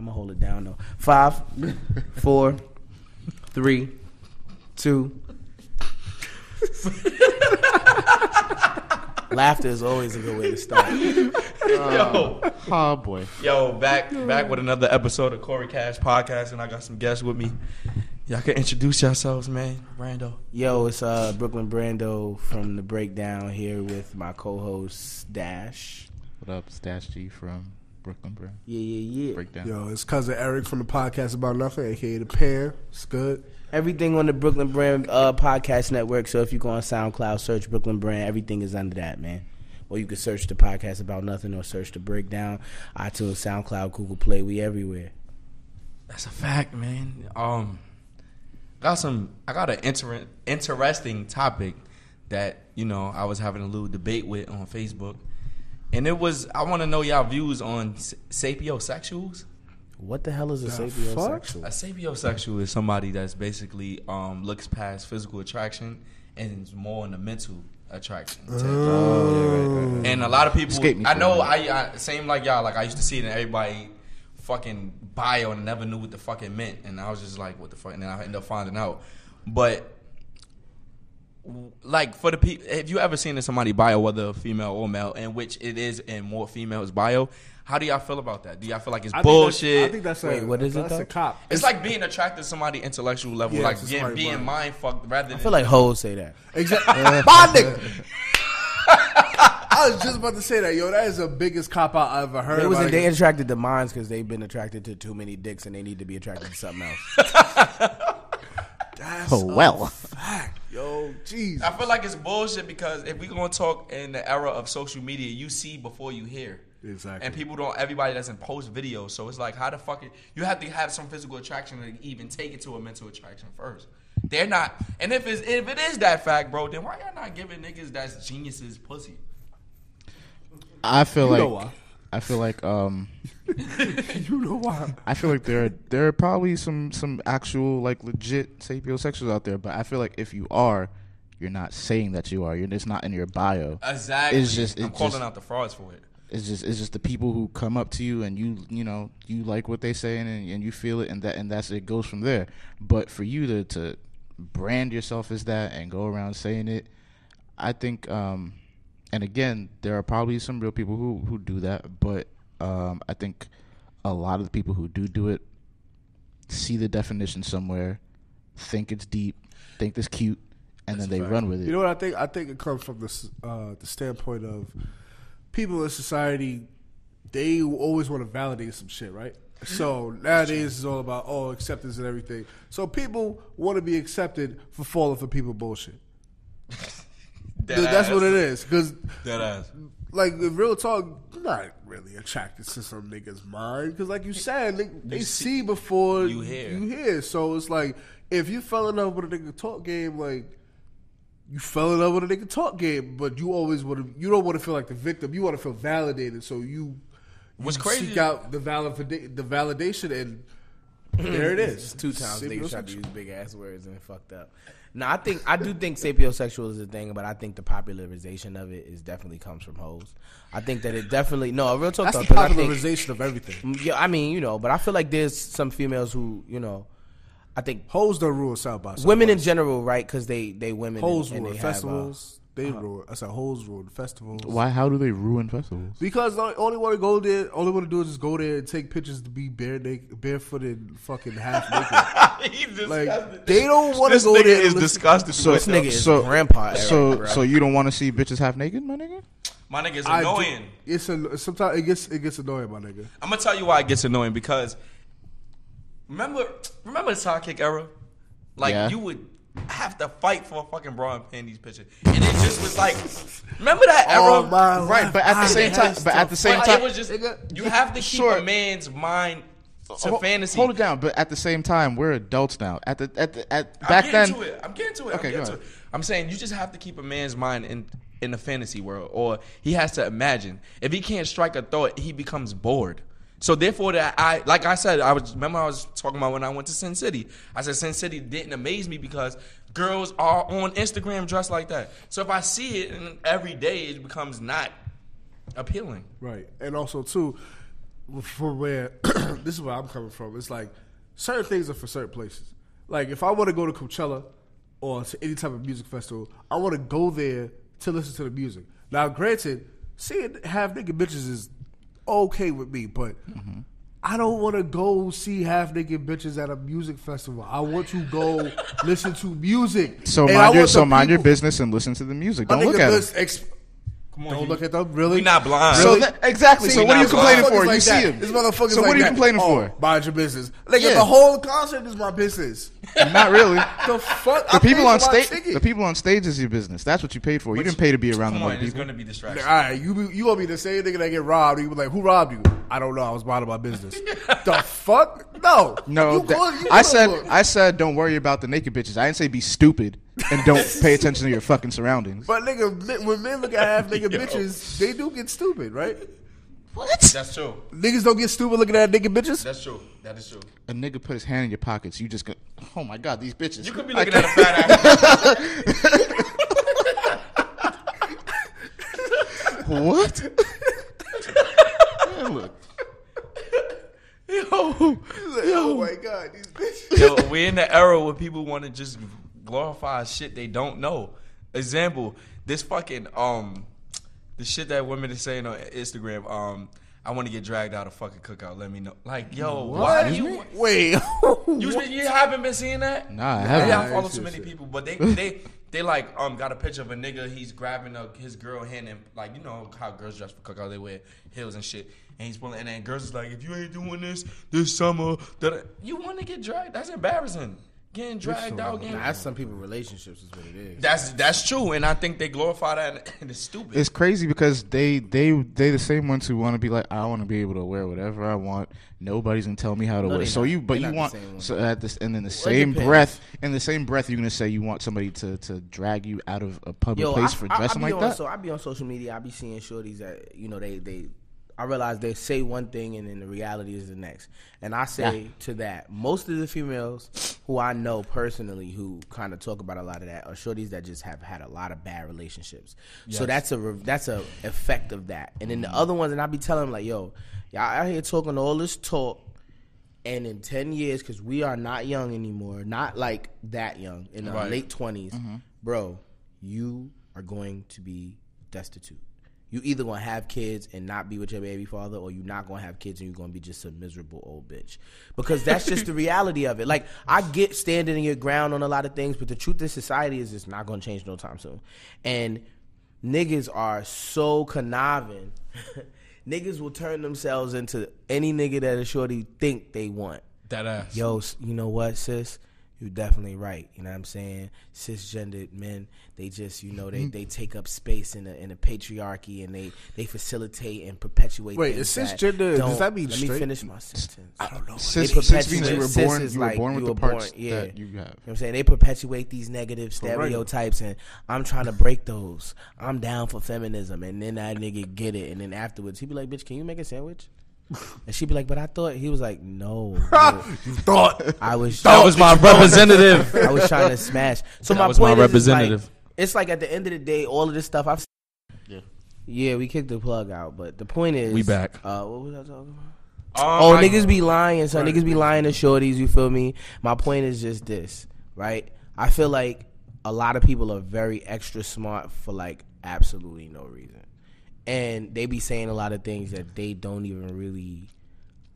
I'm gonna hold it down though. Five, four, three, two. Laughter is always a good way to start. Yo, Oh boy. yo, back back with another episode of Corey Cash Podcast, and I got some guests with me. Y'all can introduce yourselves, man. Brando. Yo, it's uh Brooklyn Brando from the Breakdown here with my co-host Dash. What up, Stash G from Brooklyn, bro? Yeah, yeah, yeah. Breakdown. Yo, it's cousin Eric from the podcast about nothing, aka the Pan. It's good. Everything on the Brooklyn Brand uh, podcast network. So if you go on SoundCloud, search Brooklyn Brand. Everything is under that, man. Or you can search the podcast about nothing, or search the breakdown. iTunes, SoundCloud, Google Play. We everywhere. That's a fact, man. Um, got some. I got an inter- interesting topic that you know I was having a little debate with on Facebook, and it was I want to know y'all views on sapiosexuals. What the hell is a The sapiosexual? A sapiosexual is somebody that's basically um, looks past physical attraction and is more in the mental attraction. to- Oh, yeah, right, right, right. And a lot of people, Escape me I know, minute. I, I same like y'all. Like I used to see it in everybody fucking bio and never knew what the fuck it meant, and I was just like, what the fuck? And then I ended up finding out. But like for the people, have you ever seen in somebody bio, whether female or male, in which it is in more females bio? How do y'all feel about that? Do y'all feel like it's I think bullshit? I think that's Wait, a, what is it, that's though? a cop. It's like being attracted to somebody intellectual level, Yeah, like to being, somebody being mind. mind fucked rather than. I feel like hoes say that. exactly. My nigga. I was just about to say that, yo. That is the biggest cop out I ever heard. It was about they attracted to minds because they've been attracted to too many dicks and they need to be attracted to something else. That's Oh, well. a fact, yo. Jeez. I feel like it's bullshit because if we gonna talk in the era of social media, you see before you hear. Exactly. And people don't. Everybody doesn't post videos, so it's like, how the fuck? It, you have to have some physical attraction to even take it to a mental attraction first. They're not. And if it's if it is that fact, bro, then why y'all not giving niggas that's geniuses pussy? I feel You like know why. I feel like um you know why? I feel like there are there are probably some some actual like legit sapiosexuals out there, but I feel like if you are, you're not saying that you are. You're it's not in your bio. Exactly. It's just- I'm calling just- out the frauds for it. It's just it's just the people who come up to you and you you know you like what they say and, and you feel it and that and that's it goes from there. But for you to to brand yourself as that and go around saying it, I think um and again there are probably some real people who who do that, but um I think a lot of the people who do do it see the definition somewhere, think it's deep, think it's cute, and then they run with it. You know what I think? I think it comes from the uh, the standpoint of people in society. They always want to validate some shit, right? So nowadays it's all about oh acceptance and everything. So people want to be accepted for falling for people bullshit. Dead That's ass. what it is. Because Dead ass. like in real talk, I'm not really attracted to some niggas' mind because, like you said, they, they see- see before you hear. You hear. So it's like if you fell in love with a nigga talk game, like you fell in love with a nigga talk game, but you always want to. You don't want to feel like the victim. You want to feel validated. So you, What's you crazy- seek out the valid the validation, and there it is. Two times niggas tried to use big ass words and it fucked up. No, I think I do think sapiosexual is a thing, but I think the popularization of it is definitely comes from hoes. I think that it definitely no real talk. That's though, the I think- popularization of everything. Yeah, I mean, you know, but I feel like there's some females who, you know, I think Hoes don't rule South by Southwest. women in general, right? Because they they women hoes and, and rule they have, uh, festivals. they rule. I said hoes rule festivals. Why? How do they ruin festivals? Because they only want to go there. Only want to do is just go there and take pictures to be bare naked, barefooted, fucking half naked. Like they don't want to go nigga there. to is disgusting. So- this nigga is So- grandpa. Eric, So, bro. so you don't want to see bitches half naked, my nigga? My nigga is I do- annoying. It's a, sometimes it gets it gets annoying, my nigga. I'm gonna tell you why it gets annoying because remember remember the sidekick era? Like Yeah. you would have to fight for a fucking bra and panties picture. And it just was like remember that era? All my Right, life, but at the same time, has but to at the same Like, time, it was just you have to keep Sure. a man's mind to Hold- fantasy. Hold it down, but at the same time, we're adults now. At the at the at I'm back getting then, to it. I'm getting to it. Okay, I'm go getting to ahead. it. I'm saying you just have to keep a man's mind in in the fantasy world, or he has to imagine. If he can't strike a thought, he becomes bored. So therefore, that I like I said, I was remember I was talking about when I went to Sin City. I said Sin City didn't amaze me because girls are on Instagram dressed like that. So if I see it every day, it becomes not appealing. Right, and also too, for where this is where I'm coming from. It's like certain things are for certain places. Like if I want to go to Coachella or to any type of music festival, I want to go there to listen to the music. Now, granted, seeing half naked bitches is okay with me, but mm-hmm. I don't want to go see half naked bitches at a music festival. I want to go listen to music. So And mind your so the mind your business and listen to the music. Don't look at it. Come on, don't you- look at them. Really? We not blind. So Really? that, exactly. See, so what are you complaining motherfuckers for? like you see that. him. This motherfucker. So like what are you that. complaining Oh, for? Mind your business. Nigga, Yeah. the whole concert is my business. Not really. The fuck? The I people on stage, the people on stage is your business. That's what you paid for. You didn't pay to be around the them on, other gonna be distractions. All right, you you gonna be the same nigga that get robbed? You be like, who robbed you? I don't know. I was minding my business. the fuck? No, No, You that- go- you I said look. I said don't worry about the naked bitches. I didn't say be stupid and don't pay attention to your fucking surroundings. But nigga, when men look at half nigga bitches, they do get stupid, right? What? That's true. Niggas don't get stupid looking at nigga bitches. That's true. That is true. A nigga put his hand in your pockets. You just go, oh my god, these bitches. You could be looking at a fat ass. what? Man, look. Yo, oh my god, these bitches. yo, we're in the era where people want to just glorify shit they don't know. Example, this fucking um, the shit that women are saying on Instagram. Um, I want to get dragged out of fucking cookout. Let me know. Like, yo, why do you? Wait, You, you haven't been seeing that? Nah, I haven't. I follow Nah, so it's many just- people, but they they they like um got a picture of a nigga. He's grabbing a, his girl hand and like you know how girls dress for cookout. They wear heels and shit. And he's pulling, and then girls is like, if you ain't doing this this summer, that you want to get dragged. That's embarrassing. Getting dragged out. Getting, Nah, that's some people relationships is what it is. that's that's true, and I think they glorify that, and, and it's stupid. It's crazy because they they they the same ones who want to be like I want to be able to wear whatever I want. Nobody's gonna tell me how to No, wear. they So not. you but you want so at this and then the it same breath in the same breath you're gonna say you want somebody to to drag you out of a public Yo, place I, for I- I dressing be like on, that. So I be on social media. I be seeing shorties that you know they they. I realize they say one thing and then the reality is the next. And I say to that, most of the females who I know personally who kind of talk about a lot of that are shorties that just have had a lot of bad relationships. So that's a re- that's a effect of that. And then the other ones, and I be telling them like, yo, y'all out here talking all this talk, and in 10 years because we are not young anymore not like that young in our Right. late 20s mm-hmm. bro you are going to be destitute you either gonna have kids and not be with your baby father or you're not gonna have kids and you're gonna be just a miserable old bitch because that's just the reality of it like i get standing in your ground on a lot of things but the truth of society is it's not gonna change no time soon and niggas are so conniving. niggas will turn themselves into any nigga that a shorty think they want. that ass. Yo, you know what, sis? You're definitely right. You know what I'm saying? Cisgendered men, they just, you know, they, mm-hmm. they take up space in a in a patriarchy and they they facilitate and perpetuate. Wait, things is that cisgender- does that mean Let me finish my sentence. I don't know. Cis, They cis means you were born you were like born you with the parts born- yeah. that you have. You know what I'm saying? They perpetuate these negative stereotypes and I'm trying to break those. I'm down for feminism and then that nigga get it and then afterwards he be like, Bitch, can you make a sandwich? And she'd be like, But I thought he was like, No. no. you thought I was That was my representative. I was trying to smash. So That my was my point is, is representative. it's like at the end of the day, all of this stuff I've yeah, Yeah, we kicked the plug out, but the point is, We back. Uh, what was I talking about? Um, Oh, I- niggas be lying, so niggas be lying to shorties. You feel me? My point is just this, right? I feel like a lot of people are very extra smart for like absolutely no reason, and they be saying a lot of things that they don't even really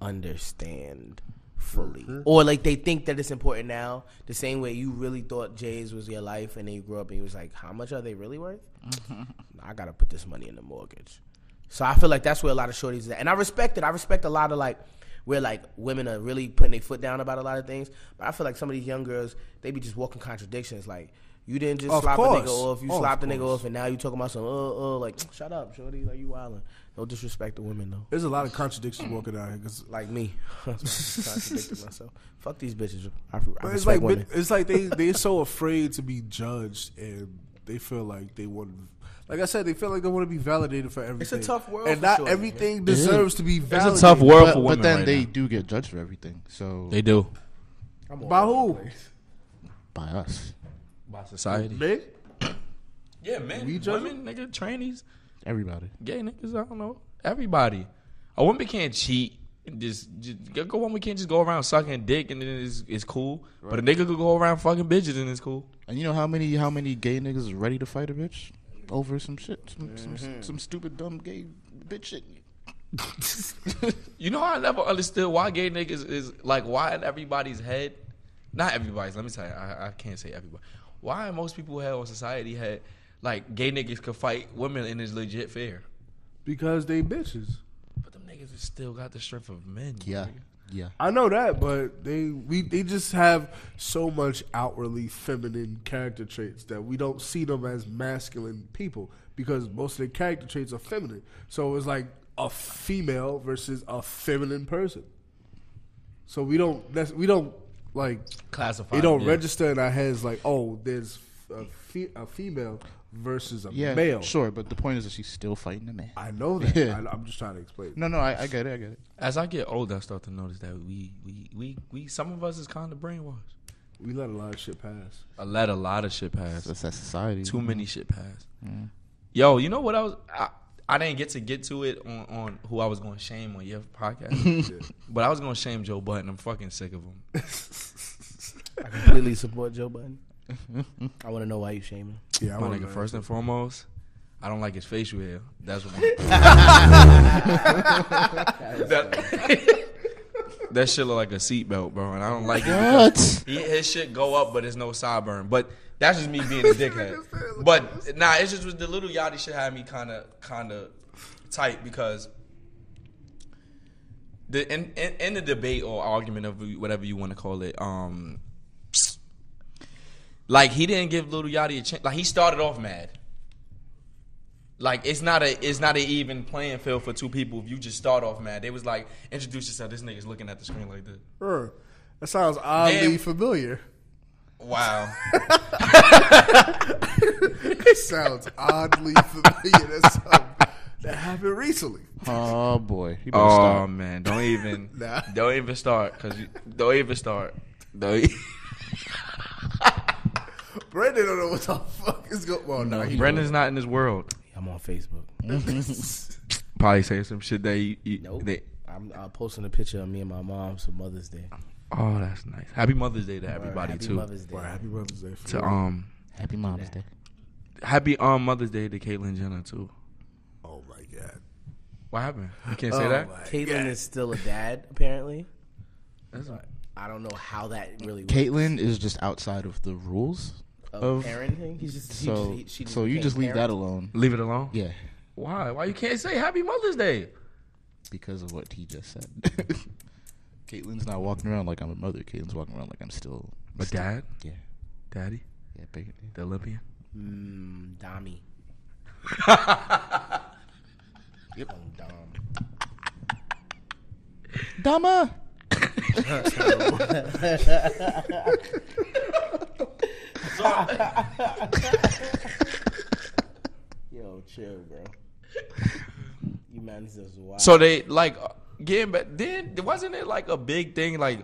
understand fully, mm-hmm. or like they think that it's important now. The same way you really thought Jay's was your life, and then you grew up and you was like, how much are they really worth? Mm-hmm. I gotta put this money in the mortgage. So I feel like that's where a lot of shorties is at. And I respect it. I respect a lot of like where like women are really putting their foot down about a lot of things. But I feel like some of these young girls, they be just walking contradictions. Like you didn't just Of slap a nigga off, you Of slapped the nigga off, and now you talking about some uh uh like shut up, shorty, like you wildin'. No disrespect to women though. there's a lot of contradictions walking out here. 'cause- Like me, That's why I contradicted myself. Fuck these bitches. I, I But it's like women. it's like they they're so afraid to be judged, and they feel like they want. Like I said, they feel like they want to be validated for everything. It's a tough world and for not shorties, everything deserves to be validated. It's a tough world But, for women but then right they now. do get judged for everything. So They do. By who? by us, By society. Men? Yeah, men, We judge women, nigga, trannies, everybody. gay niggas. I don't know. Everybody. A woman can't cheat And just, just go- go on. We can't just go around sucking dick and then it's, it's cool. But a nigga could go around fucking bitches and it's cool. And you know how many how many gay niggas is ready to fight a bitch over some shit, some some, some mm-hmm. stupid dumb gay bitch shit. You know, how I never understood why gay niggas is like why in everybody's head. Not everybody's. Let me tell you, I, I can't say everybody. Why in most people have or society had like gay niggas could fight women and it's legit fair, because they bitches. but them niggas has still got the strength of men. Yeah, nigga. yeah. I know that, but they we they just have so much outwardly feminine character traits that we don't see them as masculine people because most of their character traits are feminine. So it's like a female versus a feminine person. So we don't that's, we don't like Classified. it don't yeah. register in our heads like oh there's a, fe- a female versus a Yeah, male. sure, but the point is that she's still fighting a man. I know that. Yeah. I, I'm just trying to explain. No, no, I, I get it, I get it. As I get older, I start to notice that we we we, we some of us is kind of brainwashed. We let a lot of shit pass. I let a lot of shit pass. That's that society. Too many shit pass. Mm. Yo, you know what I was? I, I didn't get to get to it on, on who I was going to shame on your podcast, but I was going to shame Joe Budden. I'm fucking sick of him. I completely support Joe Budden. I want to know why you shame him. Yeah, I wanna nigga, first and foremost, I don't like his facial hair. That's what. that, that shit look like a seatbelt, bro, and I don't like it. What? He, his shit go up, but it's no sideburn. But that's just me being a dickhead. but nah, it's just the Lil Yachty shit had me kind of kind of tight because the in, in in the debate or argument of whatever you want to call it, um, like he didn't give Lil Yachty a chance. Like he started off mad. Like it's not a it's not an even playing field for two people if you just start off mad. They was like introduce yourself. This nigga's looking at the screen like this. Huh. That sounds oddly Damn. familiar. Wow. It sounds oddly familiar. That's something that happened recently. Oh boy, you better oh stop. man, don't even Nah. don't even start cuz don't even start. Don't e- Brandon don't know what the fuck is going on. No, No, he Brendan's not in this world. I'm on Facebook. Probably saying some shit that he, he- Nope. they- I'm uh, posting a picture of me and my mom for Mother's Day. Oh, that's nice. Happy Mother's Day to everybody Happy too. Mother's Day. Well, happy Mother's Day. For to real. um Happy Mother's Day. happy um Mother's Day to Caitlyn Jenner too. oh my god. What happened? You can't say Oh that. my Caitlyn God. is still a dad, apparently. That's right. I don't know how that really works. Caitlyn is just outside of the rules of of parenting. He's just he so just, he, she so you just leave that alone. Leave it alone. Yeah, Why? Why you can't say Happy Mother's Day? because of what he just said. Caitlyn's not walking around like I'm a mother. Caitlyn's walking around like I'm still A dad, Yeah, daddy, yeah, big, the Olympian. Mmm, Dami. Yep. Oh, Dom. Dama. Yo, chill, bro. You man's just wild. So they like uh, getting back. Then wasn't it like a big thing? Like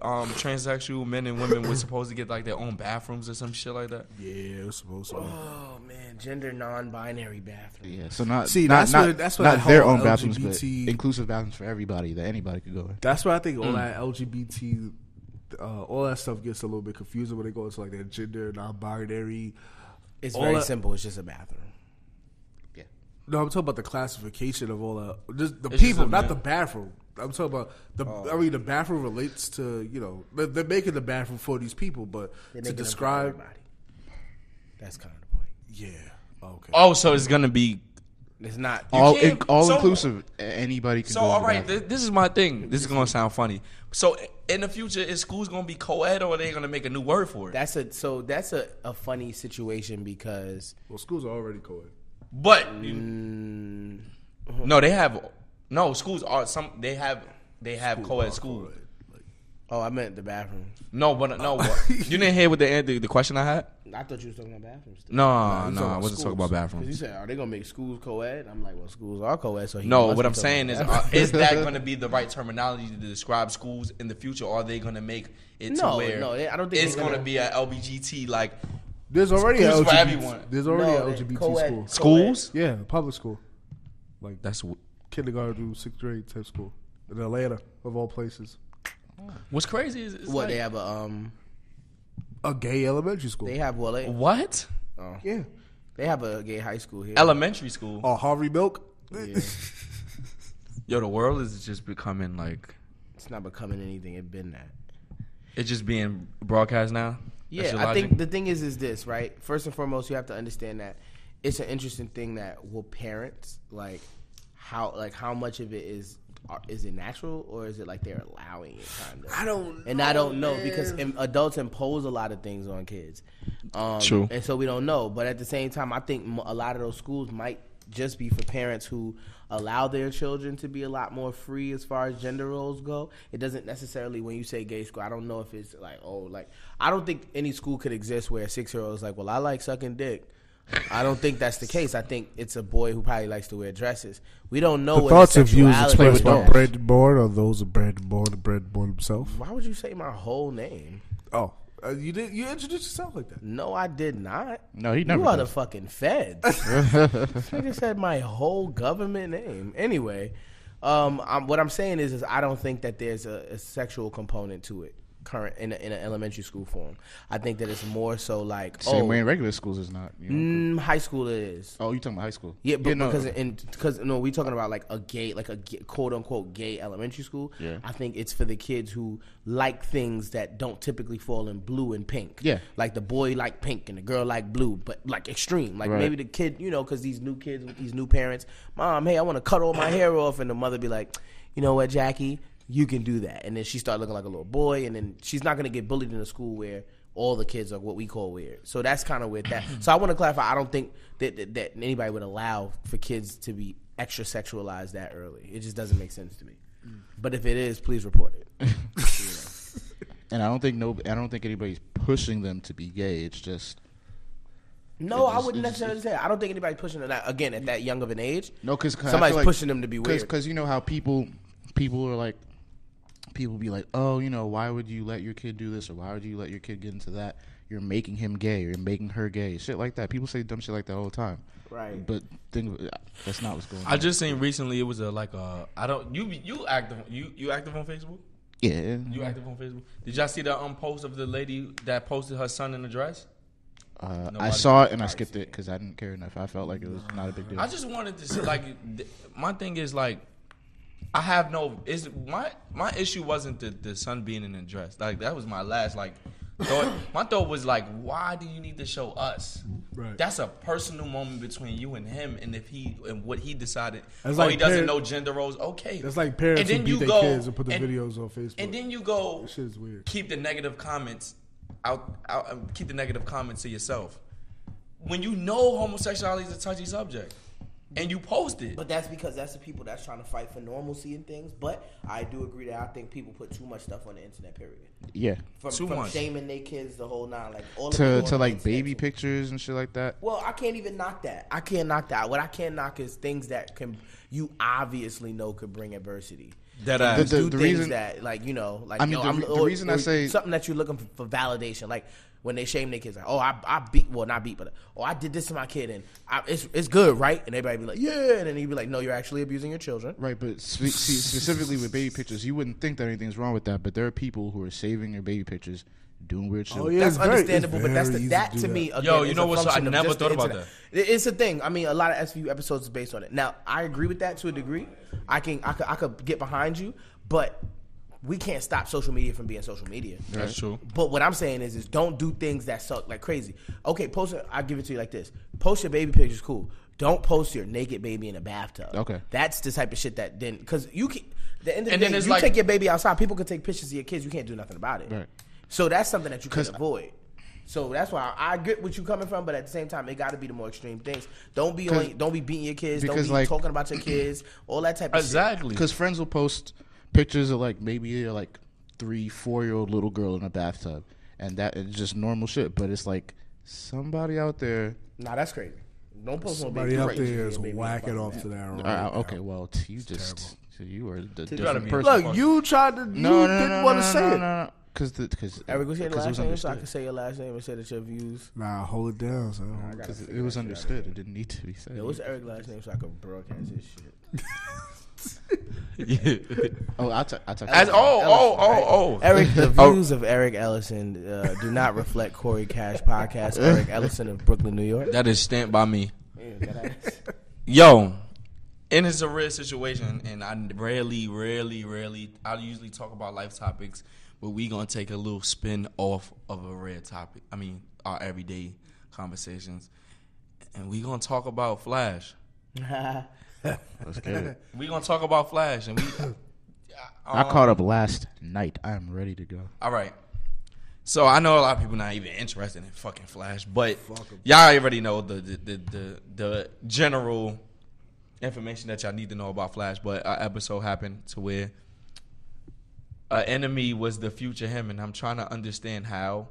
um transsexual men and women were supposed to get like their own bathrooms or some shit like that. Yeah, it was supposed to. Be. oh man, gender non-binary bathroom. Yeah, so not See, not, that's not, what- that's what not that their whole own bathrooms, but inclusive bathrooms for everybody that anybody could go in. That's why I think all Mm. that LGBT, uh, all that stuff gets a little bit confusing when they go into like their gender non-binary. It's All very that- simple. It's just a bathroom. Yeah, No, I'm talking about the classification of all that. Just the It's people, a not the bathroom. I'm talking about the. Oh. I mean, the bathroom relates to you know they're, they're making the bathroom for these people, but They're to making them for describe. That's kind of the point. yeah, okay. Oh, so it's gonna be It's not. all can't- in, all so- inclusive. Anybody can So go. in all the right, th- this is my thing. This is gonna sound funny. So in the future, is schools gonna be co-ed or are they gonna make a new word for it? That's a so that's a, a funny situation because Well, schools are already co-ed. But mm, no, they have no schools are some. They have they have co-ed schools. Co-ed. Like, oh I meant the bathrooms. No, but no, what? you didn't hear what the, the the question I had. I thought you was talking about bathrooms. Still. No, you no, I wasn't talking about bathrooms. you said, are they gonna make schools co-ed? I'm like, well, schools are co-ed. So he No, what I'm saying is, uh, is that going to be the right terminology to describe schools in the future? Or are they going to make it No, to where no, I don't think it's going to gonna- be a LBGT like there's already Schools a for LGBT. everyone. There's already No, a LGBT co-ed. school. schools? Yeah, public school, like That's w- kindergarten through sixth grade type school. in Atlanta, of all places. What's crazy is it's What like, they have a um, A gay elementary school. they have well, they, what yeah. they have a gay high school here. elementary school? Oh, Harvey Milk. Yeah. Yo, the world is just becoming like It's not becoming anything. It's been that. it's just being broadcast now. That's Yeah, I logic? think the thing is, is this right? First and foremost, you have to understand that it's an interesting thing that will parents like how like how much of it is are- is it natural or is it like they're allowing it kind of? I don't. And I don't know because im- adults impose a lot of things on kids. Um, True. And so we don't know. But at the same time, I think a lot of those schools might just be for parents who allow their children to be a lot more free as far as gender roles go. It doesn't necessarily, when you say gay school, I don't know if it's like, oh, like, I don't think any school could exist where a six year old is like, well, I like sucking dick. I don't think that's the case. I think it's a boy who probably likes to wear dresses. We don't know The what thoughts and views expressed by Bourne are those of Brandon Bourne and Brandon Bourne himself. Why would you say my whole name? Oh, uh, you did. You introduced yourself like that. No, I did not. No, he never You are does. the fucking feds. this nigga said my whole government name. Anyway, um, I'm, what I'm saying is, is I don't think that there's a, a sexual component to it. Current in, a, in an elementary school form, I think that it's more so like Same oh, way in regular schools is not. You know? mm, high school it is. Oh, you talking about high school? Yeah, but no. because in because no, we talking about like a gay, like a gay, quote unquote gay elementary school. Yeah. I think it's for the kids who like things that don't typically fall in blue and pink. Yeah. like the boy like pink and the girl like blue, but like extreme. Like Right. maybe the kid, you know, because these new kids with these new parents, mom, hey, I want to cut all my hair off, and the mother be like, you know what, Jackie, you can do that, and then she started looking like a little boy, and then she's not gonna get bullied in a school where all the kids are what we call weird. So that's kind of with that. So I want to clarify. I don't think that, that that anybody would allow for kids to be extra sexualized that early. It just doesn't make sense to me. But if it is, please report it. and I don't think no, I don't think anybody's pushing them to be gay. It's just No, It I wouldn't it just- necessarily say. I don't think anybody's pushing them that again at that young of an age. no, because Somebody's pushing them to be weird. Because you know how people people are like people be like, oh, you know, why would you let your kid do this or why would you let your kid get into that? You're making him gay or you're making her gay. Shit like that. People say dumb shit like that all the time. Right. But think that's not what's going on. I just seen recently it was a like a I don't you you active you you active on Facebook? yeah. You active on Facebook? Did y'all see the um post of the lady that posted her son in a dress? Uh, I saw it and I skipped it because I didn't care enough. I felt like it was not a big deal. I just wanted to see like, th- my thing is like, I have no is my my issue wasn't the the son being in a dress. Like that was my last like thought. My thought was like, why do you need to show us? Right. That's a personal moment between you and him, and if he and what he decided. That's oh, like he doesn't parent- know gender roles. Okay, That's like parents And then you their go- kids and put the and- videos on Facebook. And then you go shit is weird. keep the negative comments out, out keep the negative comments to yourself. When you know homosexuality is a touchy subject, and you post it, But that's because that's the people that's trying to fight for normalcy and things. But I do agree that I think people put too much stuff on the internet. Period. yeah. From, Too from much. shaming their kids, the whole nine, like all of To going to like baby pictures and shit like that. Well, I can't even knock that. I can't knock that. What I can knock is things that can you obviously know could bring adversity. That And ass. The- do the things reason- that like you know like I mean, yo, the I'm- the or- reason I say- something that you're looking for, for validation like when they shame their kids like oh I, I beat well not beat but oh I did this to my kid and I, it's it's good right and everybody be like yeah and then he'd be like no you're actually abusing your children Right, but spe- see, specifically with baby pictures, you wouldn't think that anything's wrong with that. But there are people who are saving their baby pictures, doing weird shit. Oh, yeah. that's it's very- understandable, but that's the, that to do to that. me. Again, Yo, you is know a what's- I never the thought about internet. It- It's a thing. I mean, a lot of SVU episodes is based on it. Now, I agree with that to a degree. I can, I could, I could get behind you, but we can't stop social media from being social media. That's true. But what I'm saying is, is don't do things that suck like crazy. Okay, post it. I'll give it to you like this: post your baby pictures, cool. Don't post your naked baby in a bathtub. Okay. that's the type of shit that then because you can. The end of the And then day, it's you like- take your baby outside. People can take pictures of your kids. You can't do nothing about it. Right. So that's something that you can 'Cause- avoid. So that's why I get what you're coming from, but at the same time, it got to be the more extreme things. Don't be on, don't be beating your kids. Don't be like- talking about your kids. All that type of shit. Exactly. Because friends will post pictures of like maybe a like three, four year old little girl in a bathtub, and that is just normal shit. But it's like somebody out there. Nah, that's crazy. Don't post no Somebody baby out pictures of there your is baby in a whacking off bath. to that. Right Uh, now. okay, well, t- you just so you are the gotta different be- person. Look, you tried to. You no, no, no, didn't no, want to no, say no, it. no, no, because the because Eric, was your because it last was name so I understood. can say your last name and say that your views. Nah, hold it down, son. I Because figure it was that shit out. understood. It didn't need to be said. Yo, was Eric's last name so I can broadcast his shit? Yeah. Oh, I'll, t- I'll talk. As oh oh oh oh. Eric, the Oh. views of Eric Ellison uh, do not reflect Corey Cash podcast. Eric Ellison of Brooklyn, New York. That is stamped by me. Yo, and it's a rare situation, and I rarely, rarely, rarely. I usually talk about life topics, but we gonna take a little spin off of a rare topic. I mean, our everyday conversations, and we gonna talk about Flash. Let's get it. We gonna talk about Flash, and we. I um, caught up last night. I am ready to go. All right. So I know a lot of people not even interested in fucking Flash, but y'all already know the the, the the the general information that y'all need to know about Flash. But an episode happened to where an enemy was the future him, and I'm trying to understand how.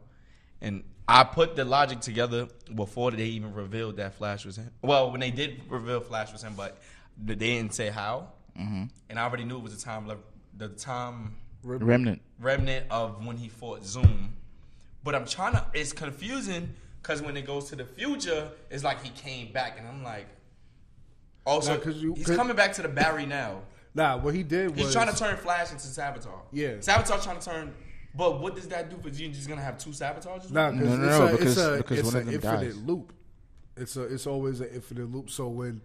And I put the logic together before they even revealed that Flash was him. Well, when they did reveal Flash was him, but they didn't say how. Mm-hmm. And I already knew it was the time, the time Remnant. remnant of when he fought Zoom. But I'm trying to. It's confusing because when it goes to the future, it's like he came back, and I'm like, also Nah, 'cause you- he's 'cause- coming back to the Barry now. Nah, what he did was He's trying to turn Flash into Savitar. Yeah. Savitar trying to turn. But what does that do for you? Just gonna have two Savitar's? Nah, No, cause no, it's no, a, because- it's a, because one of an them infinite dies. loop. It's a it's always an infinite loop. So when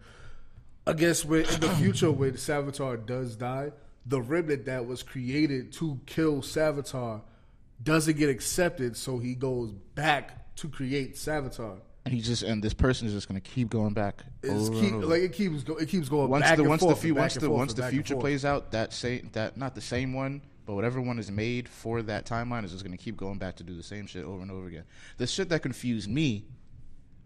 I guess in the future when Savitar does die, the remnant that was created to kill Savitar doesn't get accepted, so he goes back to create Savitar. And he just and this person is just gonna keep going back. It's over keep, and over. like it keeps go, it keeps going once back the and once forth the once the forth once the back and future plays out, that same that not the same one, but whatever one is made for that timeline is just gonna keep going back to do the same shit over and over again. The shit that confused me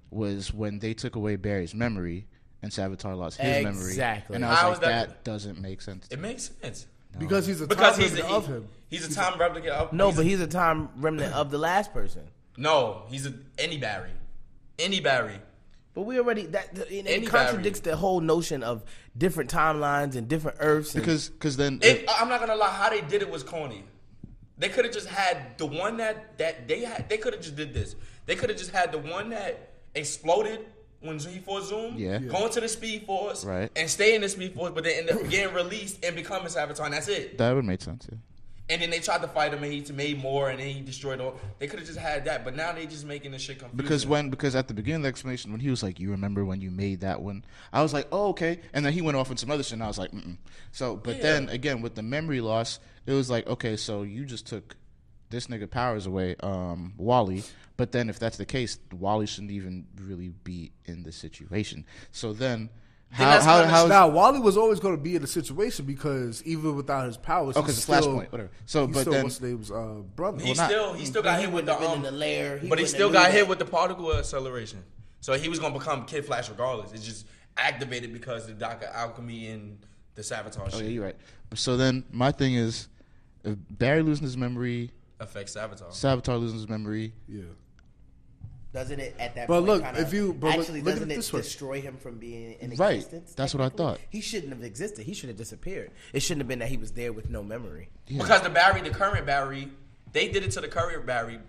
was when they took away Barry's memory and Savitar lost his memory. Exactly. And I was How like, that- that, doesn't make sense. to It me. makes sense because he's a because time he's remnant a, of him. He's a time replica. Of, No, he's but a- he's a time remnant of the last person. no. He's a any Barry, any Barry. But we already that it, it Any contradicts the whole notion of different timelines and different Earths. And, Because because then It, I'm not gonna lie, how they did it was corny. They could have just had the one that that they had. They could have just did this. They could have just had the one that exploded when he fought Zoom. Yeah. Going to the Speed Force. Right. And stay in the Speed Force, but then end up getting released and becoming Savitar. And that's it. that would make sense. Yeah. And then they tried to fight him, and he made more, and then he destroyed all. They could have just had that, but now they just making this shit confusing. Because when because at the beginning of the explanation when he was like, "You remember when you made that one?" I was like, "Oh, okay." And then he went off on some other shit, and I was like, Mm-mm. "So." But Yeah. then again, with the memory loss, it was like, okay, so you just took this nigga powers away, um, Wally. But then if that's the case, Wally shouldn't even really be in the situation. So then, how that's how kinda how? Now Wally was always going to be in the situation because even without his powers, Oh, he's 'cause it's still- Flashpoint, whatever. So, he's but still, then- what's his name's uh, brother? he not- still he still got he hit with the have been um, in the lair. He but he still got hit that. with the particle acceleration. So he was gonna become Kid Flash regardless. It's just activated because of the Doctor Alchemy and the Sabotage. Oh shit yeah, you're right. So then my thing is, if Barry losing his memory, affects Savitar. Savitar loses his memory, yeah. Doesn't it at that But point look, kinda if you- but look- actually look at doesn't it it this way. destroy him from being in Right. existence? That's what I thought. He shouldn't have existed. He should have disappeared. It shouldn't have been that he was there with no memory. Because the Barry, the current Barry, they did it to the current Barry.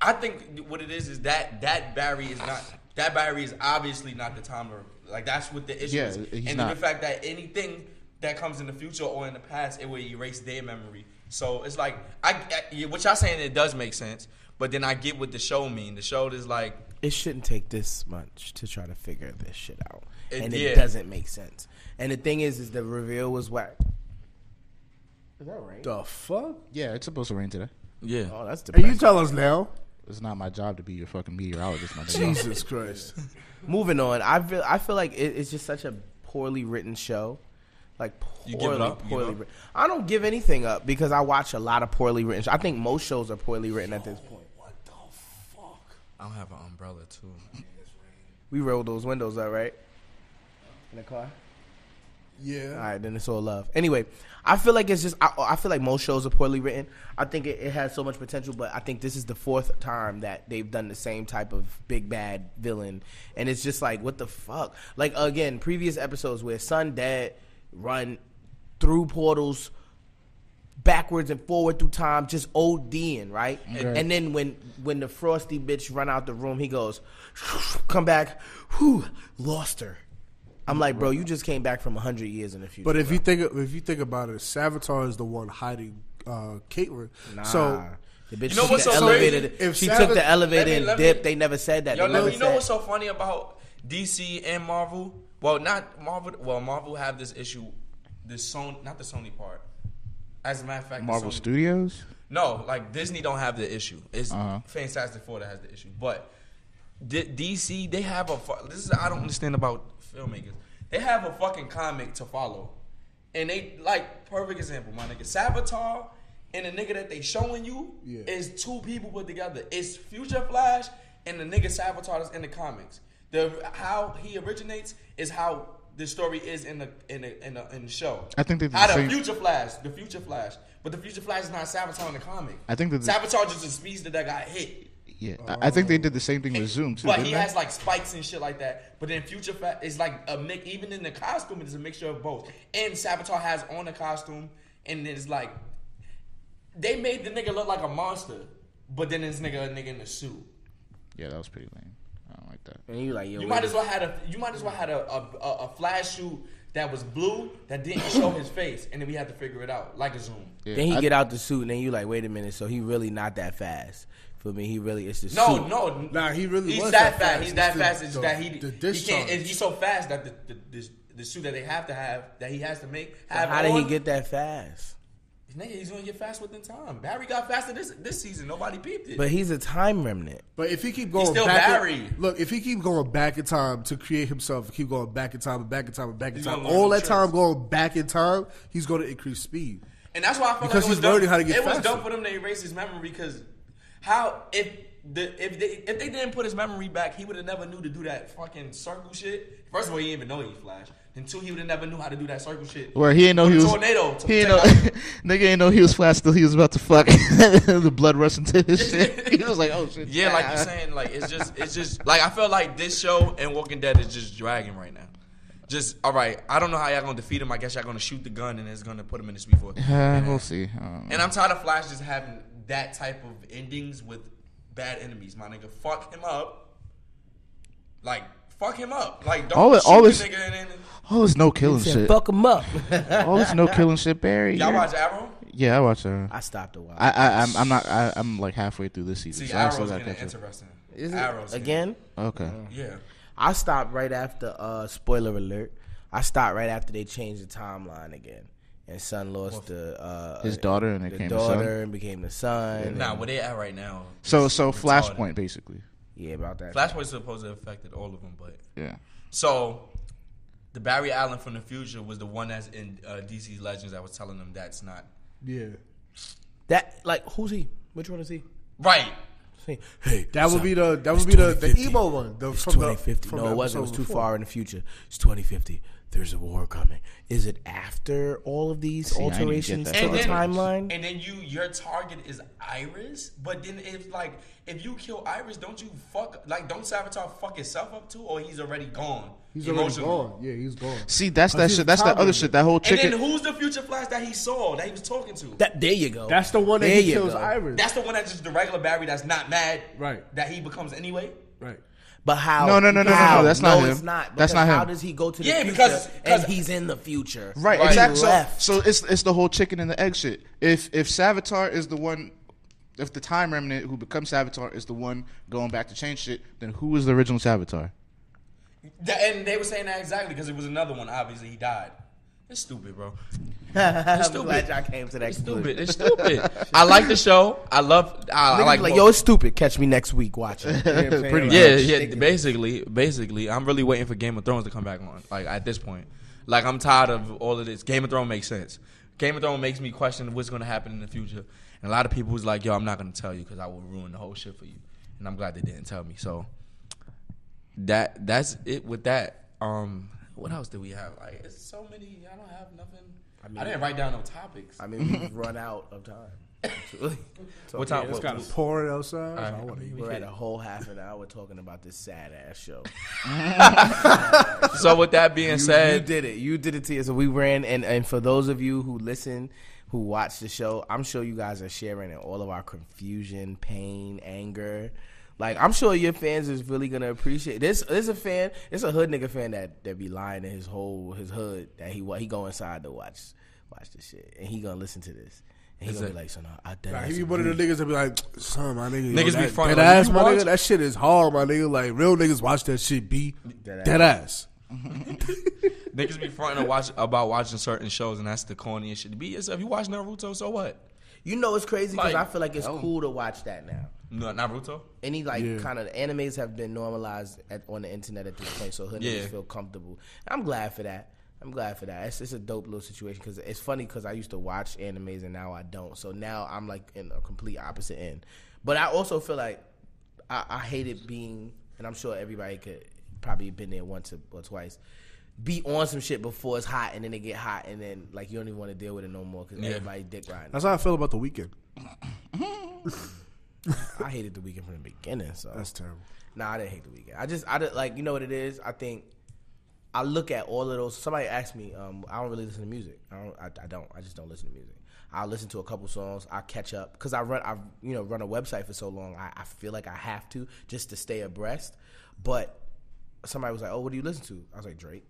I think what it is is that that Barry is not that Barry is obviously not the timer. Like that's what the issue Yeah, is. he's and not. the fact that anything that comes in the future or in the past, it will erase their memory. So it's like I, I what y'all saying it does make sense, but then I get what the show mean. The show is like It shouldn't take this much to try to figure this shit out, It and did. it doesn't make sense. And the thing is, is the reveal was whack. Is that right? The fuck? yeah, it's supposed to rain today. yeah. Oh, that's And depressing. you tell us now. It's not my job to be your fucking meteorologist, my nigga. Jesus Christ. Moving on, I feel I feel like it, it's just such a poorly written show. Like poorly, up? Poorly written. I don't give anything up because I watch a lot of poorly written. Sh- I think most shows are poorly written at this point. What the fuck? I don't have an umbrella too. We rolled those windows up, right? In the car. Yeah. All right, then it's all love. Anyway, I feel like it's just. I, I feel like most shows are poorly written. I think it, it has so much potential, but I think this is the fourth time that they've done the same type of big bad villain, and it's just like, what the fuck? Like again, previous episodes where son dad run through portals backwards and forward through time, just ODing, right? Okay. And then when when the frosty bitch run out the room, he goes, come back, whew, lost her. I'm like, bro, you just came back from hundred years in the future. But if bro. you think if you think about it, Savitar is the one hiding uh, Caitlin. nah, So the bitch You know took what's the so crazy? elevator. If she Sav- took the elevator Let me- and let me- dipped. They never said that. Yo, They let never me, you know said- what's so funny about DC and Marvel? Well, not Marvel. Well, Marvel have this issue. This Sony, not the Sony part. As a matter of fact, Marvel Sony- Studios. No, like Disney don't have the issue. It's Uh-huh. Fantastic Four that has the issue. But D- DC, they have a. This is I don't understand about filmmakers. They have a fucking comic to follow, and they like perfect example, my nigga. Savitar and the nigga that they showing you Yeah. is two people put together. It's Future Flash and the nigga Savitar that's in the comics. The how he originates is how the story is in the in the in the, in the show. I think they did how the the same- Future Flash, the Future Flash, but the Future Flash is not Savitar in the comic. I think that the- Savitar just a speedster that got hit. Yeah, I I think they oh. did the same thing with Zoom too. But he they? has like spikes and shit like that. But then Future Fat is like a mix. Even in the costume, it's a mixture of both. And Savitar has on the costume, and it's like they made the nigga look like a monster. But then this nigga a nigga in the suit. yeah, that was pretty lame. I don't like that. And you like, yo, You might as well had a you might as well had a a, a, a flash suit that was blue that didn't show his face, and then we had to figure it out like a zoom. Yeah, Then he I- get out the suit, and then you like, wait a minute. So he really not that fast. For me, he really it's the No, suit. no, Nah, he really he's was that that fast. fast. He's that the- fast. It's the- that he, the he can't. and He's so fast that the the, the the suit that they have to have that he has to make. So Have how did he get that fast? Nigga, he's gonna get fast within time. Barry got faster this this season. Nobody peeped it. But he's a time remnant. But if he keep going still back, in- Barry. look, if he keep going back in time to create himself, keep going back in time and back in time and back in He's time, gonna learn all new that time going back in time, he's going to increase speed. And that's why I felt Because like it was he's dumb. learning how to get It was faster. dumb for them to erase his memory because how if the if they if they didn't put his memory back, he would have never knew to do that fucking circle shit. First of all, he didn't even know he flashed. And two, he would have never knew how to do that circle shit. Where he didn't know he was tornado. He didn't know, nigga didn't know he was flash till he was about to fuck. the blood rushing to his shit. He was like, "Oh shit!" Yeah, like you're saying, like it's just, it's just, like I feel like this show and Walking Dead is just dragging right now. Just all right. I don't know how y'all gonna defeat him. I guess y'all gonna shoot the gun and it's gonna put him in the speed force. Uh, we'll see. I. And I'm tired of Flash just having that type of endings with bad enemies. My nigga, fuck him up. Like fuck him up. Like don't All it- shoot all this- nigga and then all this no killing Said, shit. Fuck him up. All this no killing shit, Barry. y'all watch Arrow. Yeah, I watch her. I stopped a while. I, I, I'm, I'm not. I, I'm like halfway through this season. See, so I still Arrow's gotta getting catch up. interesting. Is it Arrow's getting- again? Okay. Yeah. I stopped right after. uh Spoiler alert! I stopped right after they changed the timeline again, and son lost the uh His daughter and it the became the son. daughter and became the son. Nah, where they at right now? So, so retarded. Flashpoint basically. Yeah, about that. Flashpoint's supposed to have affected all of them, but Yeah. So, the Barry Allen from the future was the one that's in uh, DC's Legends that was telling them that's not Yeah, That like who's he? Which one is he? right. Say, Hey, that would be the that would be the, the 2050. emo one. The, It's from the- 2050. from no, the it wasn't. It was too before. far in the future. It's 2050. There's a war coming. Is it after all of these See, I didn't get alterations to far. the then, timeline? And then you, your target is Iris, but then if like if you kill Iris, don't you fuck like don't Savitar fuck himself up too, or he's already gone. He's already gone. Yeah, he's gone. See, that's that shit. That's that other shit. That whole And then who's the future Flash that he saw that he was talking to? That there you go. That's the one that There he kills go. Iris. that's the one that's just the regular Barry that's not mad. Right. That he becomes anyway. right. But how? No, no, no, no, no, how? no, that's not no, him. It's not. That's Because not How does he go to the Yeah, future because- because- and he's in the future? Right, Right. exactly. So, so it's it's the whole chicken and the egg shit. If if Savitar is the one, if the time remnant who becomes Savitar is the one going back to change shit, then who is the original Savitar? And they were saying that exactly because it was another one. Obviously, he died. It's stupid, bro. I'm stupid. glad y'all came to that It's stupid. It's stupid. I like the show. I love. I, I like. like, yo, it's stupid. Catch me next week watching. You know what I'm saying? Pretty yeah, it's yeah. Basically, basically, I'm really waiting for Game of Thrones to come back on. Like at this point, like I'm tired of all of this. Game of Thrones makes sense. Game of Thrones makes me question what's going to happen in the future. And a lot of people was like, "Yo, I'm not going to tell you because I will ruin the whole shit for you." And I'm glad they didn't tell me. So that that's it with that. Um, what else do we have? Like, it's so many. I don't have nothing. I, didn't write down no topics. I mean, we've run out of time. So, What time- yeah, what- it's Got got- a pouring outside. Alright. I wanna eat. We're at a whole half an hour talking about this sad ass show. so with that being You, said, you did it. You did it to you. So we ran, and and for those of you who listen, who watch the show, I'm sure you guys are sharing in all of our confusion, pain, anger. Like I'm sure your fans is really gonna appreciate this. There's a fan. It's a hood nigga fan that that be lying in his whole his hood that he he go inside to watch watch this shit and he gonna listen to this and he gonna it- be like, so no, I dead Nah, he be one of the niggas that be like, son, my nigga. Niggas be yo, that, fronting, That like, ass, my watch- nigga. That shit is hard, my nigga. Like, real niggas watch that shit be Dead dead ass. Niggas be fronting to watch about watching certain shows, and that's the corniest shit. To be yourself. You watch Naruto, so what? You know it's crazy because Like, I feel like it's cool to watch that now. No, Naruto. Any like Yeah. kind of animes have been normalized at, on the internet at this point, so hood Yeah. niggas feel comfortable. I'm glad for that. I'm glad for that. It's, it's a dope little situation because it's funny because I used to watch animes and now I don't. So now I'm like in a complete opposite end. But I also feel like I, I hated being, and I'm sure everybody could probably been there once or, or twice. Be on some shit before it's hot, and then it get hot, and then like you don't even want to deal with it no more because Yeah. everybody dick riding. That's how I feel about the Weeknd. I hated the Weeknd from the beginning. So That's terrible. Nah, I didn't hate the Weeknd. I just, I did, like, you know what it is. I think I look at all of those. Somebody asked me, um, I don't really listen to music. I don't, I, I don't. I just don't listen to music. I listen to a couple songs. I catch up because I run, I you know run a website for so long. I, I feel like I have to just to stay abreast. But somebody was like, "Oh, what do you listen to?" I was like, "Drake."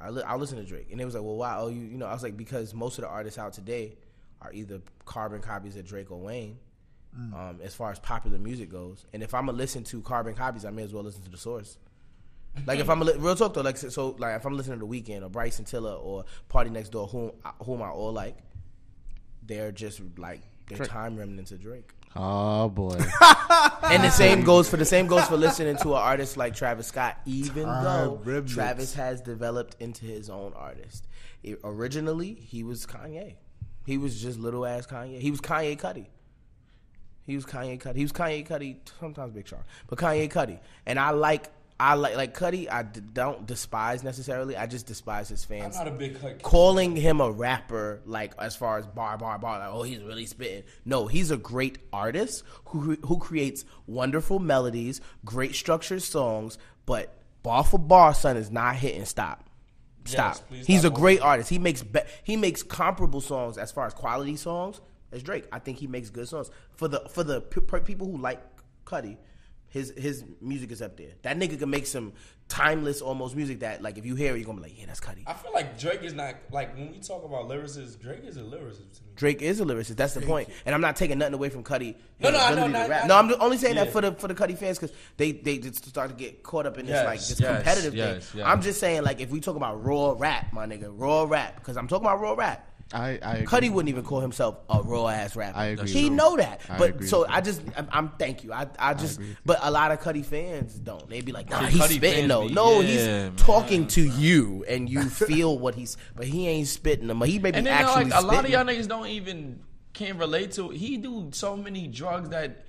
I li- I listen to Drake, and they was like, "Well, why?" Oh, you you know, I was like, because most of the artists out today are either carbon copies of Drake or Wayne, um, as far as popular music goes. And if I'm gonna listen to carbon copies, I may as well listen to the source. Like if I'm a li- real talk though, like so, so, like if I'm listening to The Weeknd or Bryson Tiller or Party Next Door, whom whom I all like, they're just like they're time remnants of Drake. Oh boy. And the same goes for the same goes for listening to an artist like Travis Scott, even Time though remnants. Travis has developed into his own artist. It- originally, he was Kanye. He was just little ass Kanye. He was Kanye Cudi. He was Kanye Cudi. He was Kanye Cudi. Sometimes Big Sean, but Kanye Cudi. And I like, I like, like Cudi. I d- don't despise necessarily. I just despise his fans a big cut. calling him a rapper, like as far as bar bar bar, like oh he's really spitting. No, he's a great artist who who creates wonderful melodies, great structured songs, but bar for bar, son, is not hitting stop. Stop. Yes, he's a great artist. He makes be- he makes comparable songs as far as quality songs as Drake. I think he makes good songs for the for the p- p- people who like Cudi. His his music is up there. That nigga can make some timeless almost music that like if you hear it, you're gonna be like, yeah, that's Cudi. I feel like Drake is not like when we talk about lyricists. Drake is a lyricist to me. Drake is a lyricist. That's the point. And I'm not taking nothing away from Cudi. No, his no, I ability know, to no, rap. I- No, I'm only saying Yeah. that for the for the Cudi fans because they they just start to get caught up in this Yes, like this yes, competitive yes, thing. yes. I'm just saying like if we talk about raw rap, my nigga, raw rap, because I'm talking about raw rap. I I agree. Cudi wouldn't even call himself a raw ass rapper. I agree He with know that, I but agree so with I just I'm, I'm thank you. I I just but a lot of Cudi fans don't. They be like, nah, See, he's Cudi spitting fans though. be- no, yeah, he's man. talking to you and you feel what he's, but he ain't spitting them. He may be And then actually like a lot of spitting. y'all niggas don't even can't relate to. He do so many drugs that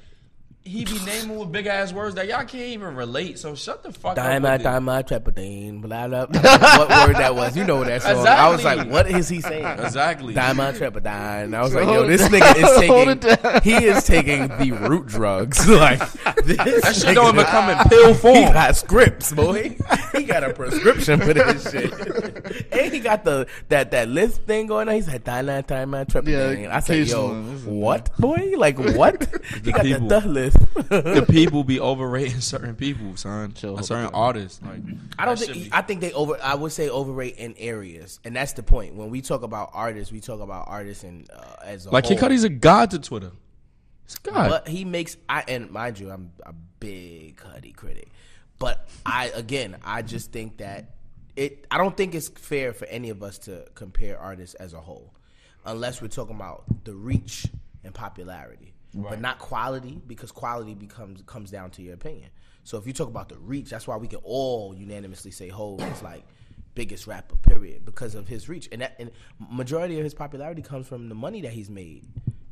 he be naming with big ass words that y'all can't even relate. So shut the fuck up. Diamond, with it. diamond, trepadine, blah, blah, blah. what word that was? You know what that song. I was like, what is he saying? Exactly. Diamond, trepadine. I was like, yo, this nigga is down. Hold it taking, he is taking the root drugs. like, this That shit nigga- don't even come in pill form. He form. got scripts, boy. he got a prescription for this shit. and he got the that that list thing going on. He's like diamond, diamond, trepadine. Yeah, I said, yo, occasional, isn't it? what, boy? Like, what? he got people. the the list. the people be overrating certain people, son. Chill, A certain it. artists. Like I don't think. be- I think they over. I would say overrate in areas, and that's the point. When we talk about artists, we talk about artists and uh, as a like whole. Kid Cudi's a god to Twitter. He's a god. But he makes. I and mind you, I'm a big Cudi critic, but I again, I just think that it. I don't think it's fair for any of us to compare artists as a whole, unless we're talking about the reach and popularity, but not quality, because quality becomes comes down to your opinion. So if you talk about the reach, that's why we can all unanimously say Hov is like biggest rapper, period, because of his reach, and that and majority of his popularity comes from the money that he's made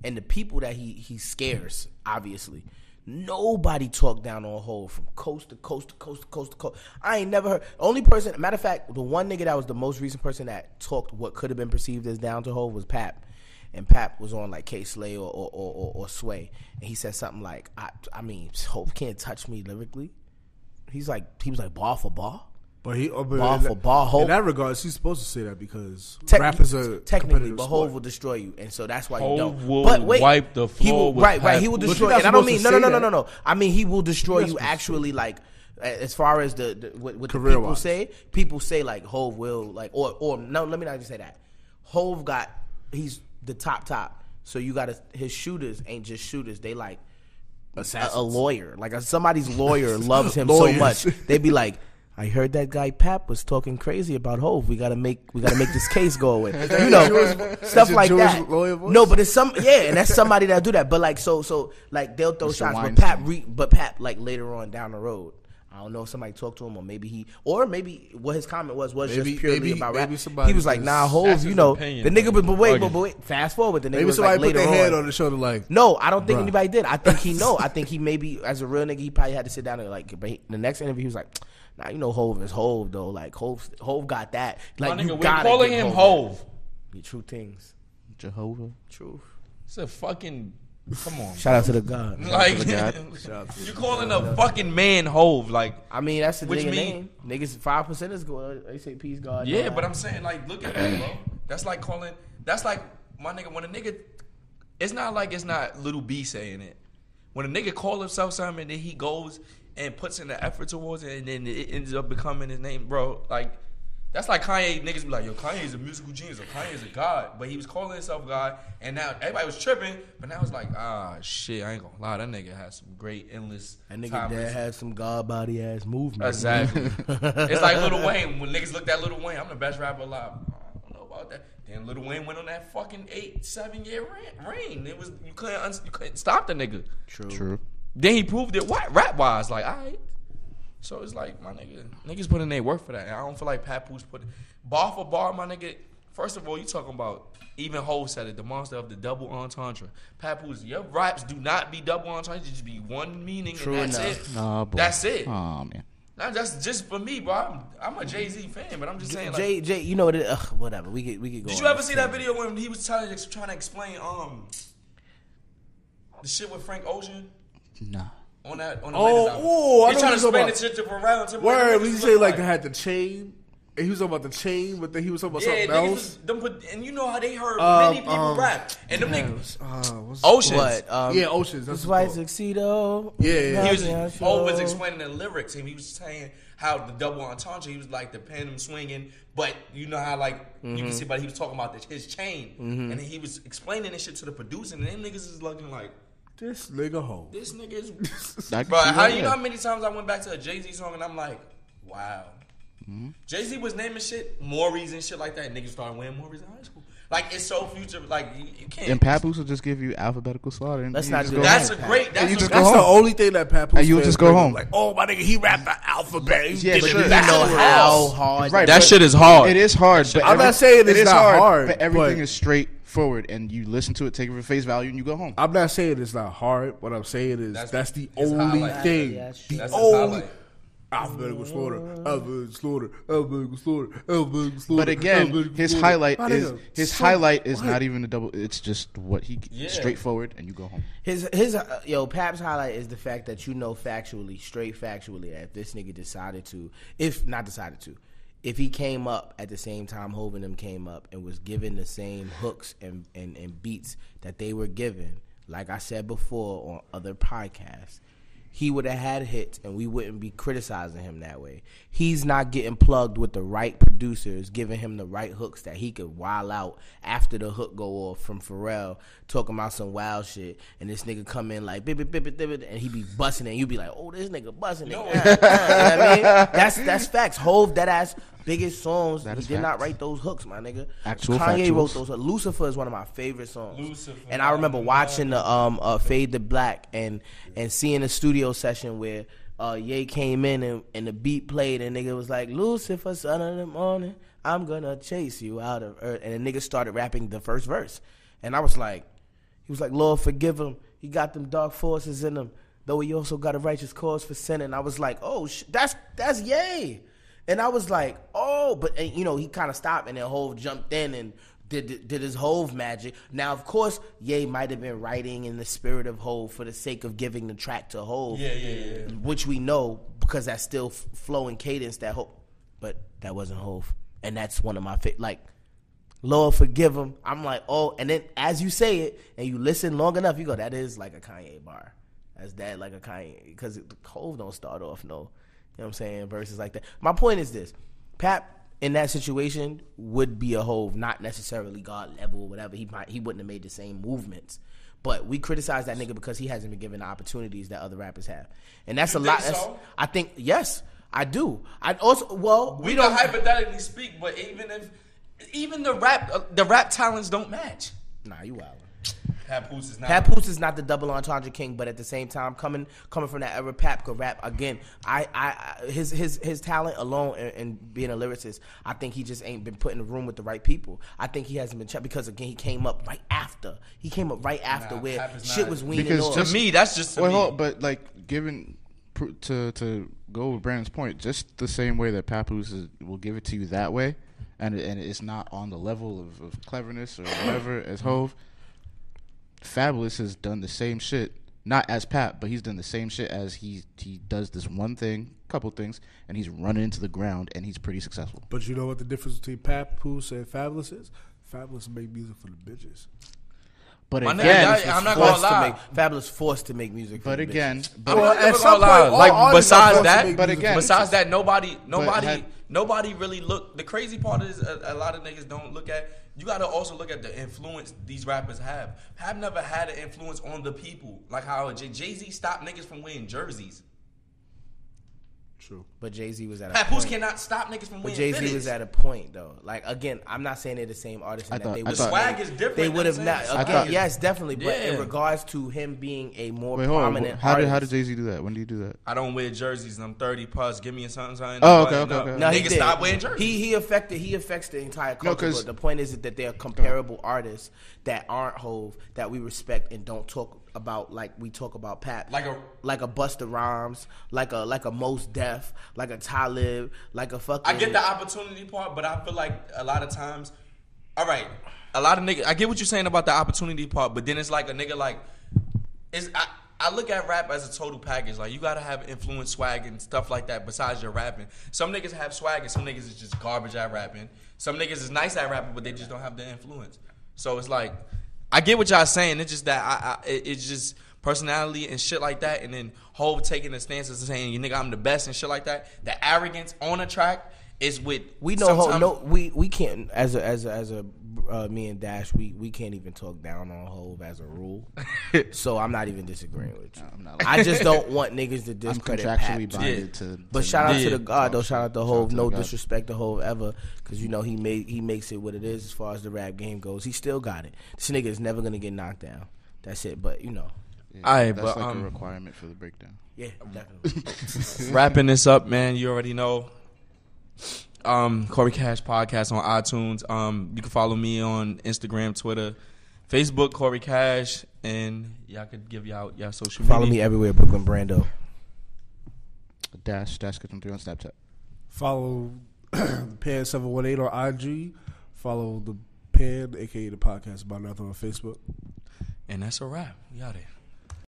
and the people that he he scares. Obviously, nobody talked down on Hov from coast to coast to coast to coast to coast. I ain't never heard. Only person, matter of fact, the one nigga that was the most recent person that talked what could have been perceived as down to Hov was Pap. And Pap was on like Kay Slay or or, or, or or Sway, and he said something like, "I, I mean, Hope can't touch me lyrically." He's like, he was like bar for bar. But he oh, but Bar in for that- bar, Hov- In that regards, he's supposed to say that because Tec- rap is a technically, competitive but sport. Hove will destroy you, and so that's why you don't. will but wait, wipe the he floor will, with right, right. He will destroy, you're and I don't mean no, no, no, no, no, no. I mean he will destroy You're you not supposed to actually, like as far as the, the what, what the people wise. say. People say like Hove will like, or or no, let me not even say that. Hove got he's the top top, so you got to his shooters ain't just shooters. They like a, a lawyer. Like a, somebody's lawyer loves him so much. They'd be like, I heard that guy Pap was talking crazy about Hove. We gotta make we gotta make this case go away. You know, Jewish- stuff like Jewish that. lawyer voice? No, but it's some yeah, and that's somebody that do that. But like so so like they'll throw Mr. shots. But Weinstein. Pap re, but Pap like later on down the road. I don't know if somebody talked to him or maybe he or maybe what his comment was was Maybe- just purely maybe- about rap. somebody He was like, "Nah, Hove, you know, opinion, the nigga." But, but wait, but, bugging. but wait, fast forward. The nigga Maybe was somebody like put later their hand on. on the shoulder like, No, I don't think Bruh. anybody did. I think he know. I think he maybe as a real nigga, he probably had to sit down and like. But he, the next interview, he was like, "Nah, you know, Hove is Hove though. Like Hove, Hove got that. Like My you nigga, we're gotta calling give him Hov Hove. that. True things. Jehovah. True. It's a fucking. Come on. Shout out to the God. Like God. you calling a fucking man Hove? Like I mean, that's the Which nigga mean- name. Niggas five percent is going. They say peace God. yeah, and but. I'm saying like look at that, bro. That's like calling. That's like my nigga when a nigga. It's not like it's not little B saying it. When a nigga call himself something and then he goes and puts in the effort towards it and then it ends up becoming his name, bro. Like that's like Kanye. Niggas be like, yo, Kanye's a musical genius or Kanye's a god, but he was calling himself God, and now everybody was tripping. But now it's like, ah, shit, I ain't gonna lie, that nigga has some great endless. That nigga timeless- dad has some God body ass movement. Exactly. it's like Lil Wayne. When niggas looked at Lil Wayne, I'm the best rapper alive. I don't know about that. Then Lil Wayne went on that fucking eight, seven year reign- reign. It was you couldn't un- you couldn't stop the nigga. True. True. Then he proved it. What rap wise? Like, all right. So it's like my nigga, niggas put in their work for that. And I don't feel like Papoose put bar for bar, my nigga. First of all, you talking about even Ho said it, the monster of the double entendre. Papoose, your raps do not be double entendre. You just be one meaning True and that's enough. it. Nah, boy. That's it. Oh man. Now that's just for me, bro. I'm, I'm a Jay Z fan, but I'm just saying. Like, Jay, Jay, you know what? It, ugh, whatever. We get, we get go. did you ever see that video when he was trying to trying to explain um the shit with Frank Ocean Nah. on that on the Oh, latest album? ooh, I He's know trying to you're explain the shit to Pharrell and to word. We niggas say look like they had the chain, and he was talking about the chain, but then he was talking about Yeah, something else. was, them put, and you know how they heard Um, many people um, rap, and them Yeah, niggas. uh, what's- Oceans. What? Um, Yeah, Oceans. That's This what white it's tuxedo. Yeah, yeah. He was, Yeah, Ho explaining the lyrics, and he was saying how the double entendre. He was like the pendulum swinging, but you know how like you Mm-hmm. can see, but he was talking about the, his chain, and he was explaining this shit to the producer, and them niggas is looking like This nigga hoe. this nigga is. I can Bro, how you know how many times I went back to a Jay Z song and I'm like, wow. Mm-hmm. Jay Z was naming shit, Mauri's and shit like that. Niggas started wearing Mauri's in high school. Like it's so future. Like you, you can't. And Papoose will just give you alphabetical slaughter. And Let's not just go that's home. a great. That's you a, that's go That's the only thing that Papoose And you fans just go home. Like, oh my nigga, he rapped the alphabet. He Yeah, did but it you You know how hard Right, that shit is hard. It is hard. But I'm every- not saying it it's not hard, but everything but- is straightforward, and you listen to it, take it for face value, and you go home. I'm not saying it's not hard. What I'm saying is That's- that's, the only highlight. thing. Yeah, the That's only alphabetical slaughter, alphabetical slaughter, alphabetical slaughter, alphabetical slaughter. But again, his highlight is his so highlight is what? not even a double. It's just what he Yeah. straightforward, and you go home. His his uh, yo Pap's highlight is the fact that you know factually, straight factually, that if this nigga decided to, if not decided to, if he came up at the same time Hov and came up and was given the same hooks and, and, and beats that they were given, like I said before on other podcasts, he would have had hits and we wouldn't be criticizing him that way. He's not getting plugged with the right producers, giving him the right hooks that he could wild out after the hook go off from Pharrell, talking about some wild shit, and this nigga come in like bip bip bip bip, bip, and he be busting it, and you be like, oh, this nigga busting it. No. You know what I mean? That's that's facts. Hove that ass biggest songs. That he is did not write those hooks, my nigga. Actual Kanye wrote those. hooks. Lucifer is one of my favorite songs. Lucifer, and I remember watching the um uh, Fade to Black and and seeing the studio session where uh Ye came in and, and the beat played and nigga was like Lucifer, son of the morning, I'm gonna chase you out of earth, and the nigga started rapping the first verse, and I was like, he was like, Lord forgive him, he got them dark forces in him, though he also got a righteous cause for sinning. I was like, oh, sh- that's that's Ye. And I was like, oh, but and, you know, he kind of stopped, and then Hove jumped in and did did his Hove magic. Now, of course, Ye might have been writing in the spirit of Hove for the sake of giving the track to Hove, Yeah, yeah, yeah. which we know because that's still flowing cadence that Hove. but that wasn't Hove, and that's one of my like. Lord forgive him. I'm like, oh, and then as you say it and you listen long enough, you go, that is like a Kanye bar. That's that like a Kanye because the Hove don't start off no, you know what I'm saying verses like that. My point is this: Pap in that situation would be a Hove, not necessarily God level or whatever. He might he wouldn't have made the same movements. But we criticize that nigga because he hasn't been given the opportunities that other rappers have, and that's You a lot. That's, so? I think yes, I do. I also well We, we, don't. hypothetically speak, but even if even the rap uh, the rap talents don't match. nah, you wild. Papoose is not. Papoose is not the double entendre king, but at the same time, coming coming from that era, Pap could rap again. I, I, I his his his talent alone and, and being a lyricist, I think he just ain't been put in the room with the right people. I think he hasn't been checked because again, he came up right after. He came up right after Nah, where shit not- was weaning Because off. to just- me, that's just to Well, me. hold- but like given to to go with Brandon's point, just the same way that Papoose is, will give it to you that way, and and it's not on the level of, of cleverness or whatever as Hove. Fabolous has done the same shit, not as Pap, but he's done the same shit as he he does this one thing, couple things, and he's running into the ground, and he's pretty successful. But you know what the difference between Papoose and Fabolous is? Fabolous make music for the bitches. But My again, y'all- I'm not gonna forced to lie. make- Fabolous forced to make music. but again, but I'm Well, at never some gonna lie. point, all Like besides that, But again- besides that, nobody, nobody, had- nobody really look. The crazy part is a, a lot of niggas don't look at. You got to also look at the influence these rappers have. Have never had an influence on the people, like how Jay Z stopped niggas from wearing jerseys. True. But Jay Z was at a Papoose point. cannot stop niggas from But Jay Z was at a point though. Like again, I'm not saying they're the same artist. I And thought- that they I would thought- Swag is different, They would have not. Again, thought- yes, definitely. But in regards to him being a more wait, hold on. prominent How did how did Jay Z do that? When did he do that? I don't wear jerseys I'm 30 plus. Give me a something, something. Oh, okay, button okay, okay. No, he Niggas did. stop wearing jerseys. He he affected he affects the entire No, but the point is that they're comparable artists that aren't Hove that we respect and don't talk about like we talk about Pat. Like a- like a Busta Rhymes, like a like a Mos Def, like a Talib, like a fucking. I get the opportunity part, but I feel like a lot of times, all right, a lot of niggas. I get what you're saying about the opportunity part, but then it's like a nigga like, is I. I look at rap as a total package. Like you gotta have influence, swag, and stuff like that. Besides your rapping, some niggas have swag, and some niggas is just garbage at rapping. Some niggas is nice at rapping, but they just don't have the influence. So it's like, I get what y'all saying. It's just that I, I it- it's just personality and shit like that, and then Hove taking the stances and saying, "You nigga, I'm the best" and shit like that. The arrogance on a track is with We know Hove. sometimes- No, we we can't as a as a as a uh, me and Dash. We we can't even talk down on Hove as a rule. so I'm not even disagreeing with you. I'm not I just don't want niggas to I'm discredit contractually Pat. binded Yeah. to. But to shout out not- to the God though. Shout out to Hove. to No the God. disrespect to Hove ever, because you know he made he makes it what it is as far as the rap game goes. He still got it. This nigga is never gonna get knocked down. That's it. But you know, Yeah, Aight, that's but, like um, a requirement for the breakdown. yeah, definitely. wrapping this up, man. You already know. Um, Corey Cash podcast on iTunes. Um, you can follow me on Instagram, Twitter, Facebook, Corey Cash, and y'all could give y'all y'all social media. Follow media. me everywhere, Brooklyn Brando. Dash dash kitchen three on Snapchat. Follow the Pan seven one eight on IG. Follow the Pan, aka the podcast about nothing on Facebook. And that's a wrap. We out here.